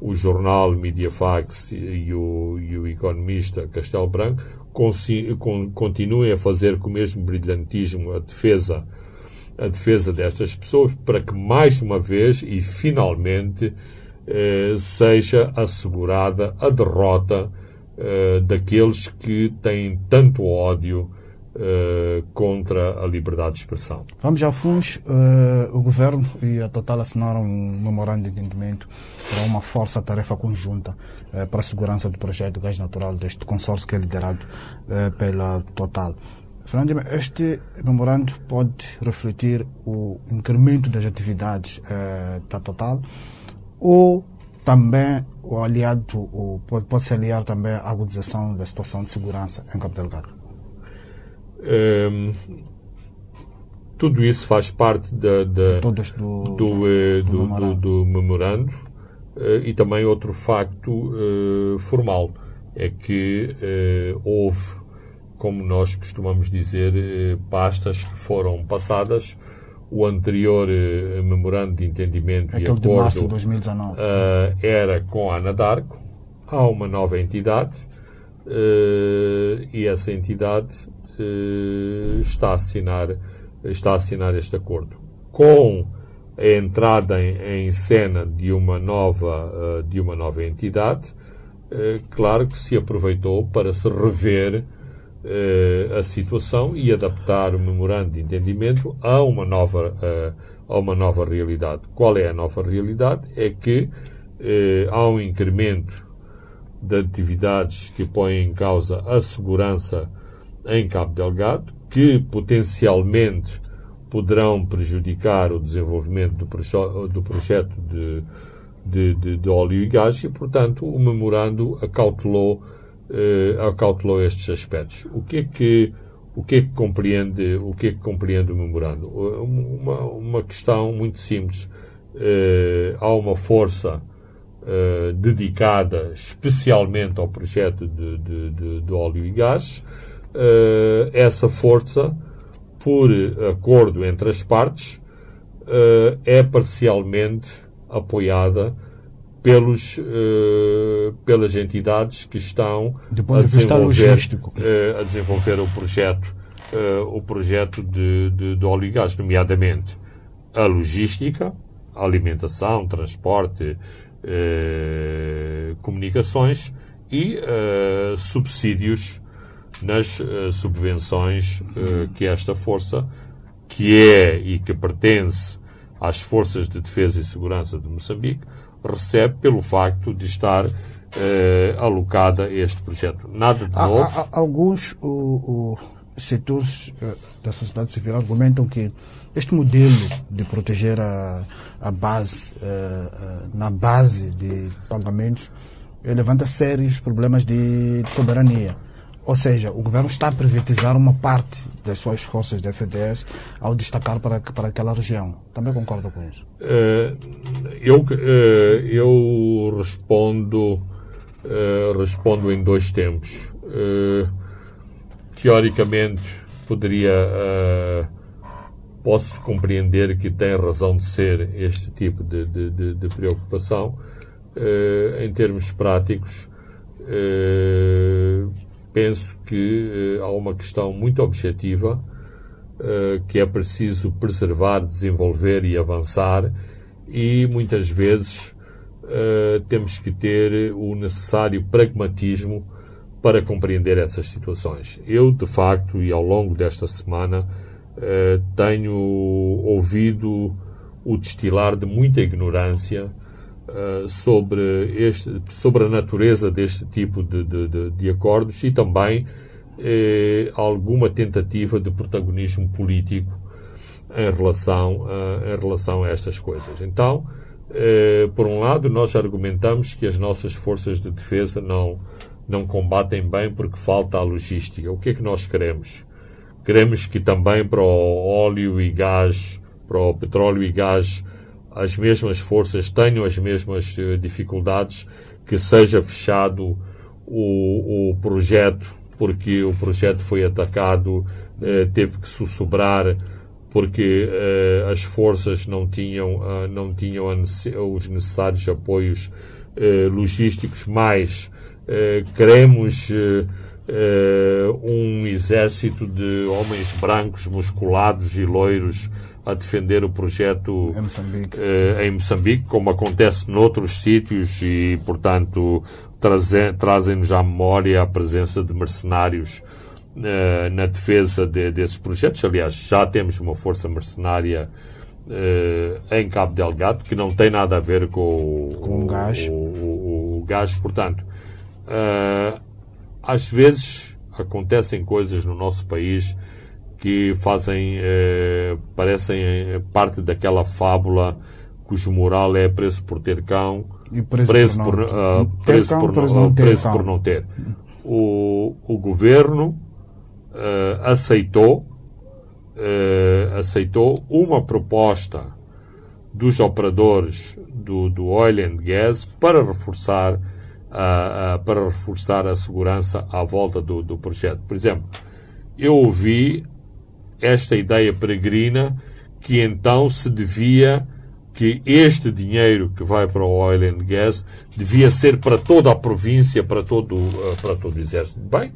o jornal Mediafax e o, e o economista Castelo Branco continuem a fazer com o mesmo brilhantismo a defesa a defesa destas pessoas para que mais uma vez e finalmente eh, seja assegurada a derrota eh, daqueles que têm tanto ódio Uh, contra a liberdade de expressão. Vamos a fundos. Uh, o Governo e a Total assinaram um memorando de entendimento para uma força-tarefa conjunta uh, para a segurança do projeto de gás natural deste consórcio que é liderado pela Total. Fernando, este memorando pode refletir o incremento das atividades da Total ou também o aliado, o, pode, pode se aliar também à agudização da situação de segurança em Cabo Delgado? Um, tudo isso faz parte da, da do, do, eh, do, do, do, memorando uh, e também outro facto uh, formal é que houve, como nós costumamos dizer, pastas que foram passadas. O anterior memorando de entendimento Aquele e acordo de março de 2019. era com a Anadarko. Há uma nova entidade e essa entidade eh, está a assinar está a assinar este acordo. Com a entrada em, em cena de uma nova, uh, de uma nova entidade, uh, claro que se aproveitou para se rever a situação e adaptar o memorando de entendimento a uma nova, a uma nova realidade. Qual é a nova realidade? É que há um incremento de atividades que põem em causa a segurança em Cabo Delgado, que potencialmente poderão prejudicar o desenvolvimento do, proje do projeto de, de, de, de, óleo e gás e, portanto, o memorando acautelou, eh, acautelou estes aspectos. O que é que o que é que compreende o que é que compreende o memorando? Uma, uma questão muito simples. Eh, há uma força eh, dedicada especialmente ao projeto de, de, de, de óleo e gás. Uh, essa força, por acordo entre as partes, uh, é parcialmente apoiada pelos, pelas entidades que estão a desenvolver, a desenvolver o projeto, o projeto de, de, de óleo e gás, nomeadamente a logística, a alimentação, transporte, comunicações e eh, subsídios nas eh, subvenções que esta força, que é e que pertence às Forças de Defesa e Segurança de Moçambique, recebe pelo facto de estar alocada a este projeto. Nada de novo. Há, há, alguns o, o setores da sociedade civil argumentam que este modelo de proteger a, a base, uh, uh, na base de pagamentos, levanta sérios problemas de, de, soberania. Ou seja, o governo está a privatizar uma parte das suas forças de FDS ao destacar para, para aquela região. Também concordo com isso? Uh, eu, eu respondo, respondo em dois tempos. teoricamente, poderia posso compreender que tem razão de ser este tipo de, de, de, de preocupação. Uh, em termos práticos, uh, penso que uh, há uma questão muito objetiva que é preciso preservar, desenvolver e avançar, e muitas vezes temos que ter o necessário pragmatismo para compreender essas situações. Eu, de facto, e ao longo desta semana, eh, tenho ouvido o destilar de muita ignorância uh, sobre, este, sobre a natureza deste tipo de, de, de, de acordos e também eh, alguma tentativa de protagonismo político em relação, uh, em relação a estas coisas. Então, por um lado, nós argumentamos que as nossas forças de defesa não, não combatem bem porque falta a logística. O que é que nós queremos? Queremos que também para o óleo e gás, para o petróleo e gás, as mesmas forças tenham as mesmas uh, dificuldades, que seja fechado o, o projeto, porque o projeto foi atacado, uh, teve que sussurrar porque uh, as forças não tinham, não tinham os necessários apoios logísticos, mais queremos um exército de homens brancos, musculados e loiros a defender o projeto em Moçambique, uh, em Moçambique como acontece noutros sítios e, portanto, trazem-nos à memória a presença de mercenários uh, na defesa de, desses projetos. Aliás, já temos uma força mercenária em Cabo Delgado que não tem nada a ver com, com o, gás. O, o, o gás. Portanto, às vezes acontecem coisas no nosso país que fazem, eh, parecem eh, parte daquela fábula cujo moral é preso por ter cão, e preso, preso por, não, por, uh, preso cão, por, preso não, ter, preso por não ter. O, o governo uh, aceitou, uh, aceitou uma proposta dos operadores do, do oil and gas para reforçar uh, para reforçar a segurança à volta do, do projeto. Por exemplo, eu ouvi esta ideia peregrina que então se devia que este dinheiro que vai para o oil and gas devia ser para toda a província, para todo, uh, para todo o exército. Bem,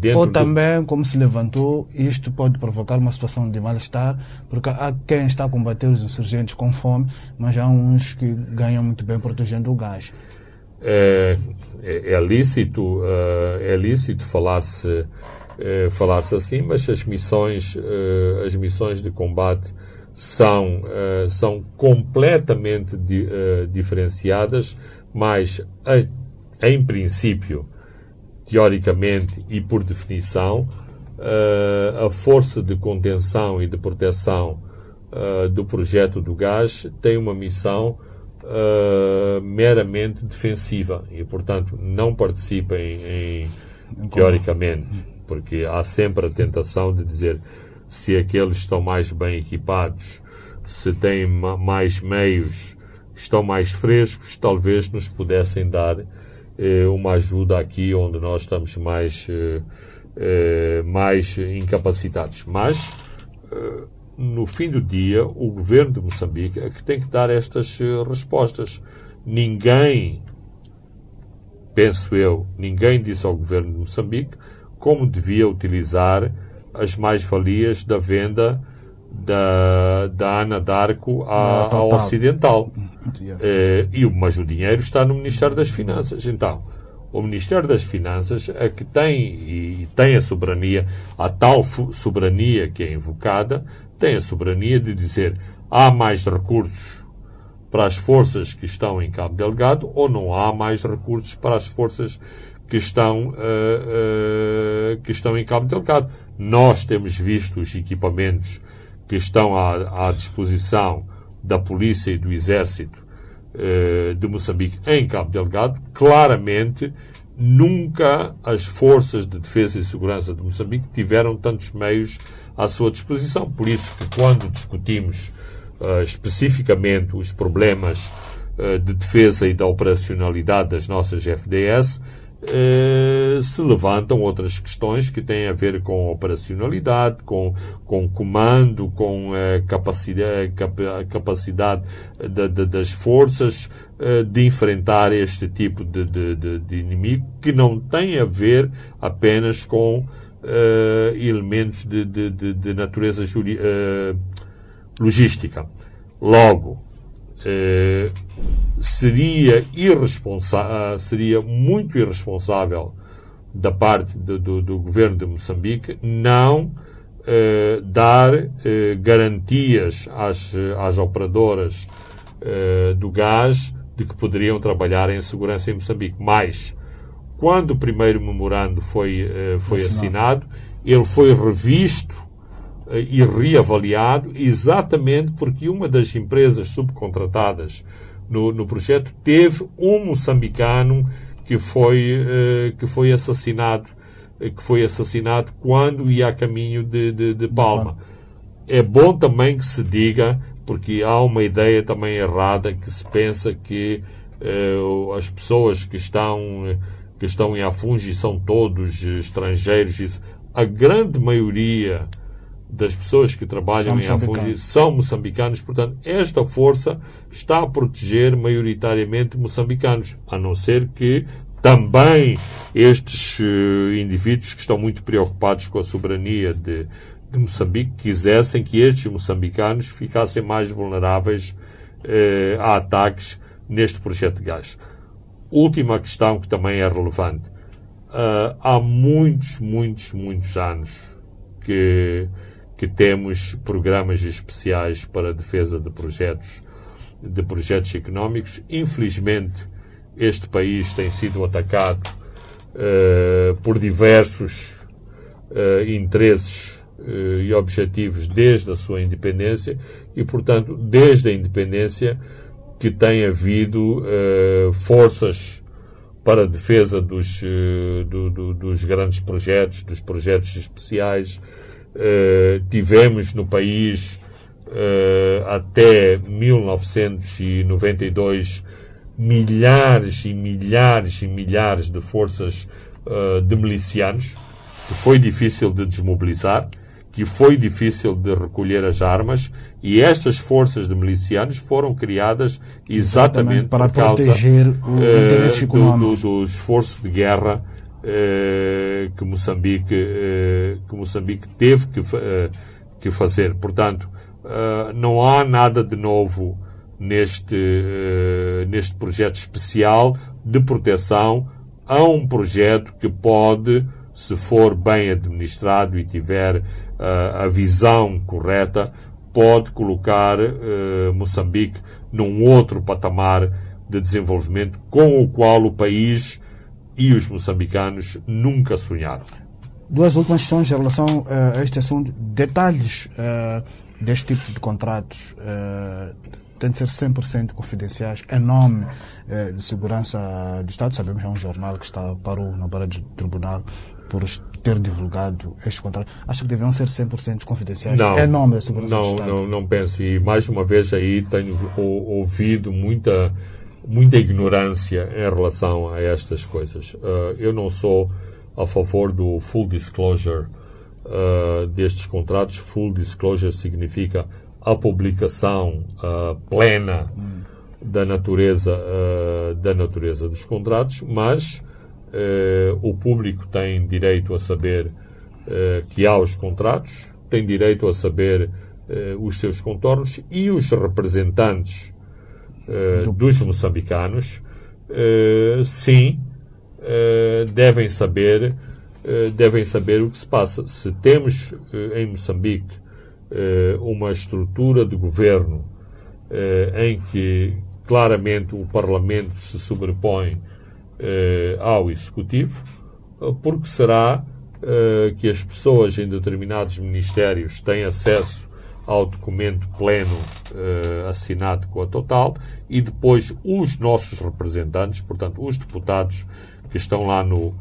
dentro Ou do- também, como se levantou, isto pode provocar uma situação de mal-estar, porque há quem está a combater os insurgentes com fome, mas há uns que ganham muito bem protegendo o gás. é, é, é lícito eh, é lícito falar-se eh, falar-se assim mas as missões eh, as missões de combate são eh, são completamente di- eh, diferenciadas mas eh, em princípio teoricamente e por definição eh, a força de contenção e de proteção eh, do projeto do gás tem uma missão eh, meramente defensiva e, portanto, não participa em, em- teoricamente, porque há sempre a tentação de dizer se aqueles estão mais bem equipados, se têm ma- mais meios, estão mais frescos, talvez nos pudessem dar eh, uma ajuda aqui onde nós estamos mais, eh, eh, mais incapacitados. Mas eh, no fim do dia, o governo de Moçambique é que tem que dar estas eh, respostas. Ninguém, penso eu, ninguém disse ao governo de Moçambique como devia utilizar as mais-valias da venda da, da Ana Darko à- Da ao Total. Ocidental. Yeah. Eh, e, mas o dinheiro está no Ministério das Finanças. Então, o Ministério das Finanças é que tem e tem a soberania, a tal soberania que é invocada, tem a soberania de dizer há mais recursos para as forças que estão em Cabo Delgado ou não há mais recursos para as forças que estão, eh, eh, que estão em Cabo Delgado. Nós temos visto os equipamentos que estão à, à disposição da polícia e do exército eh, de Moçambique em Cabo Delgado. Claramente, nunca as forças de defesa e segurança de Moçambique tiveram tantos meios à sua disposição. Por isso que quando discutimos especificamente os problemas de defesa e da operacionalidade das nossas FDS, eh, se levantam outras questões que têm a ver com operacionalidade, com, com comando, com eh, capacidade, capa- capacidade da- da- das forças eh, de enfrentar este tipo de, de- de- de inimigo, que não tem a ver apenas com eh, elementos de, de- de- de natureza eh, logística. Logo, eh, seria irresponsável, seria muito irresponsável da parte do, do- do governo de Moçambique não eh, dar eh, garantias às, às operadoras eh, do gás de que poderiam trabalhar em segurança em Moçambique. Mas, quando o primeiro memorando foi, eh, foi assinado, ele foi revisto e reavaliado exatamente porque uma das empresas subcontratadas no, no projeto teve um moçambicano que foi, eh, que foi assassinado eh, que foi assassinado quando ia a caminho de, de, de Palma. É bom também que se diga, porque há uma ideia também errada que se pensa que eh, as pessoas que estão, que estão em Afungi são todos eh, estrangeiros. Isso. A grande maioria das pessoas que trabalham São em Afungi são moçambicanos, portanto, esta força está a proteger maioritariamente moçambicanos, a não ser que também estes eh, indivíduos que estão muito preocupados com a soberania de, de Moçambique quisessem que estes moçambicanos ficassem mais vulneráveis eh, a ataques neste projeto de gás. Última questão que também é relevante. Ah, há muitos, muitos, muitos anos que, que temos programas especiais para a defesa de projetos, de projetos económicos. Infelizmente, este país tem sido atacado eh, por diversos eh, interesses eh, e objetivos desde a sua independência e, portanto, desde a independência que tem havido forças para a defesa dos, do- do- dos grandes projetos, dos projetos especiais. Eh, tivemos no país eh, até 1992 milhares e milhares e milhares de forças eh, de milicianos que foi difícil de desmobilizar, que foi difícil de recolher as armas e estas forças de milicianos foram criadas exatamente, Exatamente, para proteger o do, do- do esforço de guerra eh, que, Moçambique, eh, que Moçambique teve que, eh, que fazer. Portanto, eh, não há nada de novo neste, eh, neste projeto especial de proteção a um projeto que pode, se for bem administrado e tiver eh, a visão correta, pode colocar Moçambique num outro patamar de desenvolvimento com o qual o país e os moçambicanos nunca sonharam. Duas últimas questões em relação eh, a este assunto. Detalhes eh, deste tipo de contratos eh, têm de ser 100% confidenciais em nome eh, de segurança do Estado. Sabemos que é um jornal que está parou na barra do tribunal por ter divulgado este contrato. Acho que deviam ser 100% confidenciais Não, em nome da segurança do não, Estado. não, não penso. E mais uma vez aí tenho ou- ouvido muita, muita ignorância em relação a estas coisas. Ah, eu não sou a favor do full disclosure ah, destes contratos. Full disclosure significa a publicação ah, plena da natureza da natureza dos contratos, mas eh, o público tem direito a saber eh, que há os contratos, tem direito a saber eh, os seus contornos e os representantes eh, dos moçambicanos, eh, sim, eh, devem saber devem saber o que se passa. Se temos em Moçambique uma estrutura de governo em que claramente o Parlamento se sobrepõe ao Executivo, porque será que as pessoas em determinados ministérios têm acesso ao documento pleno assinado com a Total e depois os nossos representantes, portanto, os deputados que estão lá no,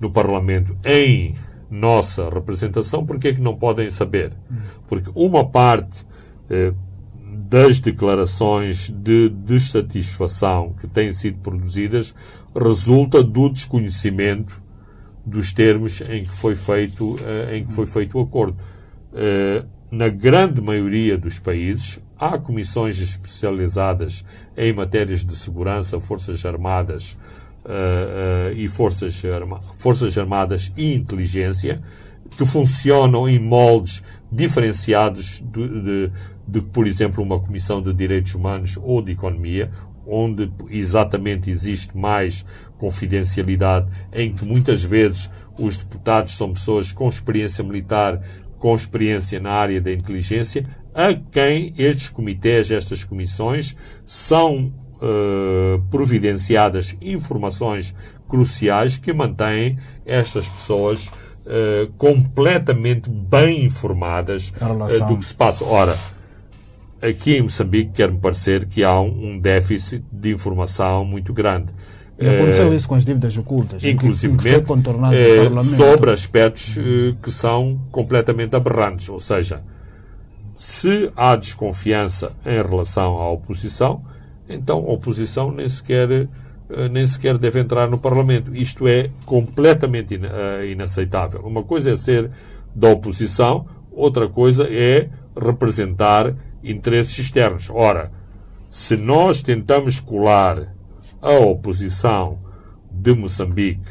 no Parlamento em nossa representação, porque é que não podem saber? Porque uma parte eh, das declarações de dissatisfação que têm sido produzidas resulta do desconhecimento dos termos em que foi feito, eh, em que foi feito o acordo. Eh, na grande maioria dos países, há comissões especializadas em matérias de segurança, forças armadas eh, eh, e forças, arma- forças armadas e inteligência que funcionam em moldes diferenciados de, de, de, por exemplo, uma comissão de direitos humanos ou de economia, onde exatamente existe mais confidencialidade, em que muitas vezes os deputados são pessoas com experiência militar, com experiência na área da inteligência, a quem estes comitês, estas comissões, são eh, providenciadas informações cruciais que mantêm estas pessoas eh, completamente bem informadas eh, do que se passa. Ora, aqui em Moçambique quer-me parecer que há um, déficit de informação muito grande. E aconteceu isso com as dívidas ocultas, inclusive sobre aspectos que são completamente aberrantes. Ou seja, se há desconfiança em relação à oposição, então a oposição nem sequer, eh, nem sequer deve entrar no Parlamento. Isto é completamente eh, inaceitável. Uma coisa é ser da oposição, outra coisa é representar interesses externos. Ora, se nós tentamos colar a oposição de Moçambique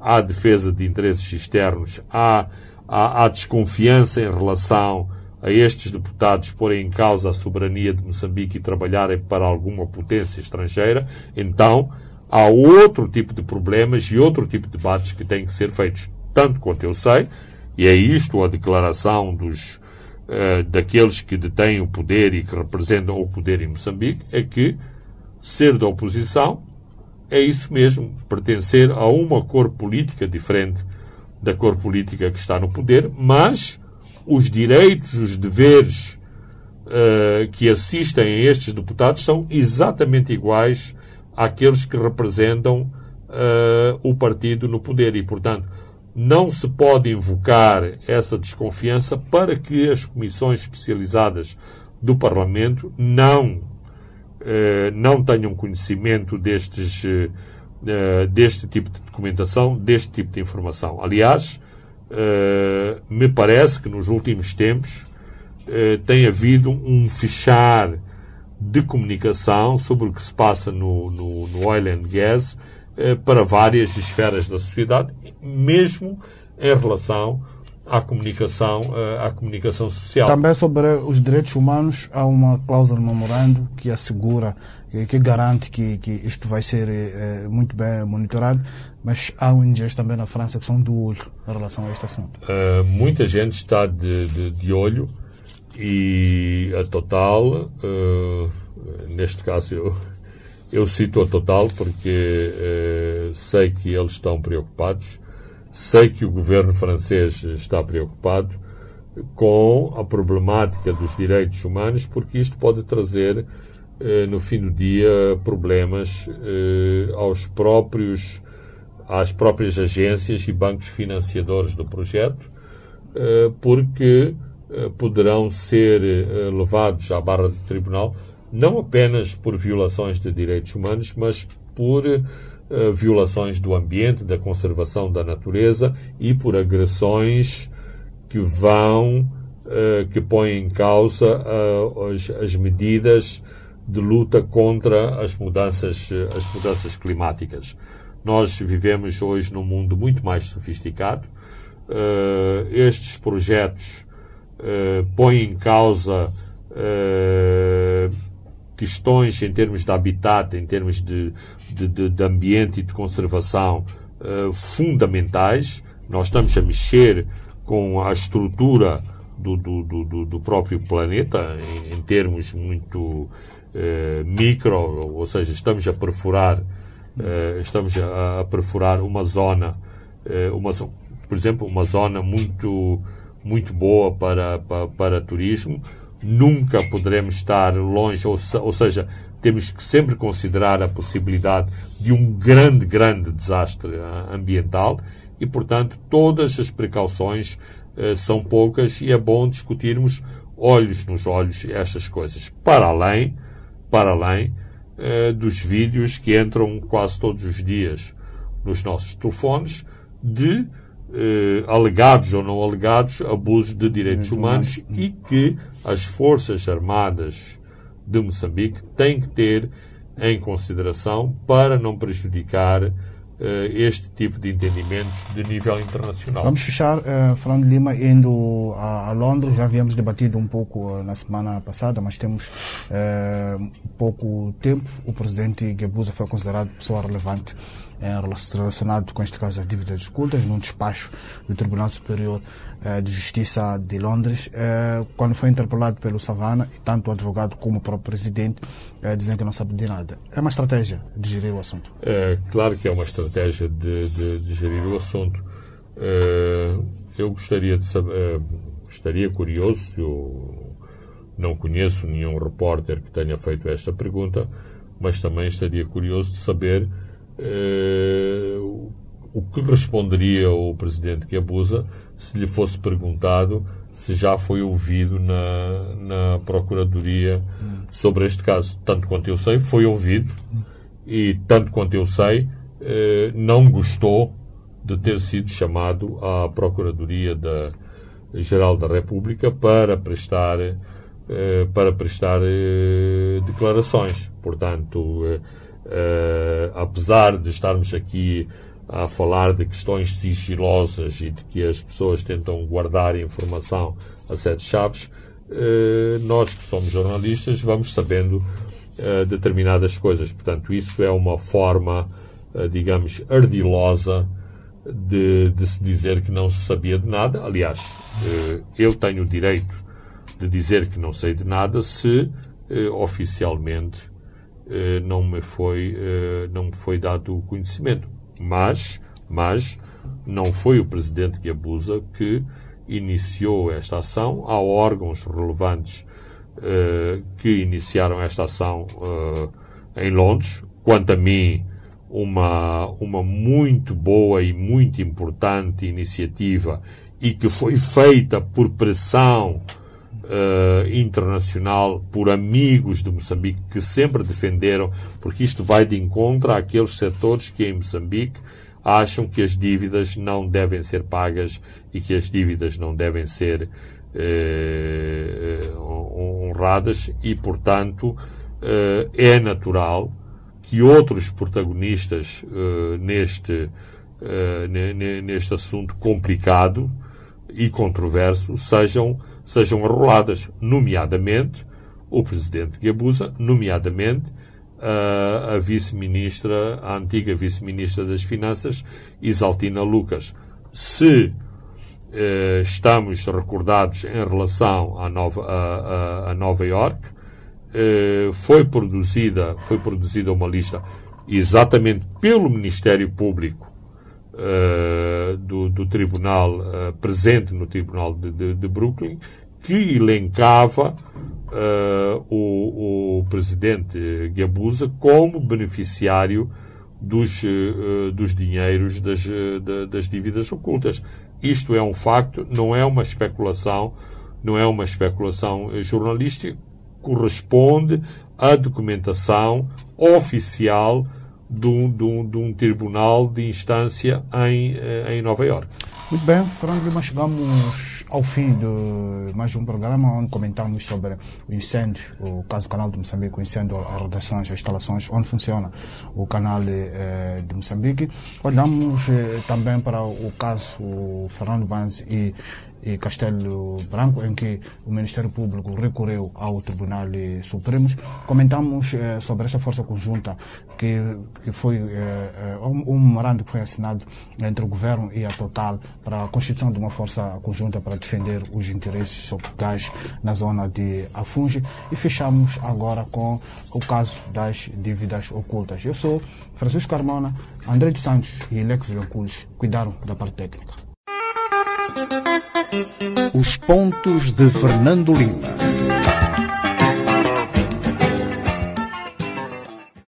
à defesa de interesses externos, à, à, à desconfiança em relação a estes deputados porem em causa a soberania de Moçambique e trabalharem para alguma potência estrangeira, então há outro tipo de problemas e outro tipo de debates que têm que ser feitos. Tanto quanto eu sei, e é isto a declaração dos, eh, daqueles que detêm o poder e que representam o poder em Moçambique, é que ser da oposição é isso mesmo, pertencer a uma cor política diferente da cor política que está no poder, mas os direitos, os deveres eh, que assistem a estes deputados são exatamente iguais àqueles que representam eh, o partido no poder e, portanto, não se pode invocar essa desconfiança para que as comissões especializadas do Parlamento não eh, não tenham conhecimento destes, deste tipo de documentação, deste tipo de informação. Aliás, me parece que nos últimos tempos eh, tem havido um fechar de comunicação sobre o que se passa no, no, no oil and gas para várias esferas da sociedade, mesmo em relação à comunicação, à comunicação social. Também sobre os direitos humanos, há uma cláusula no memorando que assegura, que garante que, que isto vai ser é, muito bem monitorado, mas há ONGs também na França que são do olho em relação a este assunto. Uh, muita gente está de, de, de, olho e a Total, uh, neste caso eu, eu cito a Total porque uh, sei que eles estão preocupados Sei que o governo francês está preocupado com a problemática dos direitos humanos, porque isto pode trazer, eh, no fim do dia, problemas eh, aos próprios, às próprias agências e bancos financiadores do projeto, eh, porque poderão ser levados à barra do tribunal não apenas por violações de direitos humanos, mas por uh, violações do ambiente, da conservação da natureza e por agressões que vão, uh, que põem em causa as, as, medidas de luta contra as mudanças, as mudanças climáticas. Nós vivemos hoje num mundo muito mais sofisticado. estes projetos põem em causa questões em termos de habitat, em termos de, de, de, de ambiente e de conservação uh, fundamentais. Nós estamos a mexer com a estrutura do, do, do, do próprio planeta em, em termos muito uh, micro, ou seja, estamos a perfurar, uh, estamos a, a, perfurar uma zona, uma, por exemplo, uma zona muito, muito boa para, para, para turismo, nunca poderemos estar longe, ou, ou seja, temos que sempre considerar a possibilidade de um grande, grande desastre ah, ambiental e, portanto, todas as precauções uh, são poucas e é bom discutirmos olhos nos olhos estas coisas. Para além, para além uh, dos vídeos que entram quase todos os dias nos nossos telefones de eh, alegados ou não alegados abusos de direitos humanos e que as Forças Armadas de Moçambique têm que ter em consideração para não prejudicar Uh, este tipo de entendimentos de nível internacional. Vamos fechar, uh, Fernando Lima, indo a, a, Londres. Já havíamos debatido um pouco uh, na semana passada, mas temos uh, pouco tempo. O presidente Guebuza foi considerado pessoa relevante relacionado com este caso das dívidas ocultas num despacho do Tribunal Superior eh, de Justiça de Londres, eh, quando foi interpelado pelo Savana, e tanto o advogado como o próprio presidente eh, dizem que não sabe de nada. É uma estratégia de gerir o assunto? É, claro que é uma estratégia de, de, de gerir o assunto. eu gostaria de saber, estaria curioso, eu não conheço nenhum repórter que tenha feito esta pergunta, mas também estaria curioso de saber o que responderia o presidente que abusa se lhe fosse perguntado se já foi ouvido na, na Procuradoria sobre este caso. Tanto quanto eu sei, foi ouvido e, tanto quanto eu sei, eh, não gostou de ter sido chamado à Procuradoria da Geral da República para prestar eh, para prestar eh, declarações. Portanto, apesar de estarmos aqui a falar de questões sigilosas e de que as pessoas tentam guardar informação a sete chaves, eh, nós que somos jornalistas vamos sabendo eh, determinadas coisas. Portanto, isso é uma forma, eh, digamos, ardilosa de, de, se dizer que não se sabia de nada. Aliás, eu tenho o direito de dizer que não sei de nada se oficialmente não me foi, não me foi dado o conhecimento. Mas, mas não foi o presidente que abusa que iniciou esta ação. Há órgãos relevantes uh, que iniciaram esta ação uh, em Londres. Quanto a mim, uma, uma muito boa e muito importante iniciativa e que foi feita por pressão uh, internacional, por amigos de Moçambique que sempre defenderam, porque isto vai de encontro àqueles setores que em Moçambique acham que as dívidas não devem ser pagas e que as dívidas não devem ser uh, honradas e, portanto, uh, é natural que outros protagonistas neste, neste assunto complicado e controverso sejam, sejam arroladas, nomeadamente o presidente Gabusa, nomeadamente uh, a vice-ministra, a antiga vice-ministra das Finanças, Isaltina Lucas. Se estamos recordados em relação a Nova, a, a, a Nova York, eh, foi produzida foi produzida uma lista exatamente pelo Ministério Público uh, do, do, Tribunal uh, presente no Tribunal de, de, de Brooklyn que elencava o, o, presidente Gabusa como beneficiário dos, dos dinheiros das, das dívidas ocultas. Isto é um facto, não é uma especulação, não é uma especulação jornalística, corresponde à documentação oficial de um, de um, de um tribunal de instância em, eh, em Nova Iorque. Muito bem, Fernando Lima, chegamos ao fim de mais um programa onde comentamos sobre o incêndio, o caso do canal de Moçambique, o incêndio às redações, às instalações, onde funciona o canal eh, de Moçambique. Olhamos eh, também para o caso Fernando Banz e e Castelo Branco, em que o Ministério Público recorreu ao Tribunal Supremo. Comentamos eh, sobre essa força conjunta que, que foi eh, um, um memorando que foi assinado entre o governo e a Total para a constituição de uma força conjunta para defender os interesses gás na zona de Afunge. E fechamos agora com o caso das dívidas ocultas. Eu sou Francisco Carmona, André de Santos e Lex Villanculos cuidaram da parte técnica. Os pontos de Fernando Lima.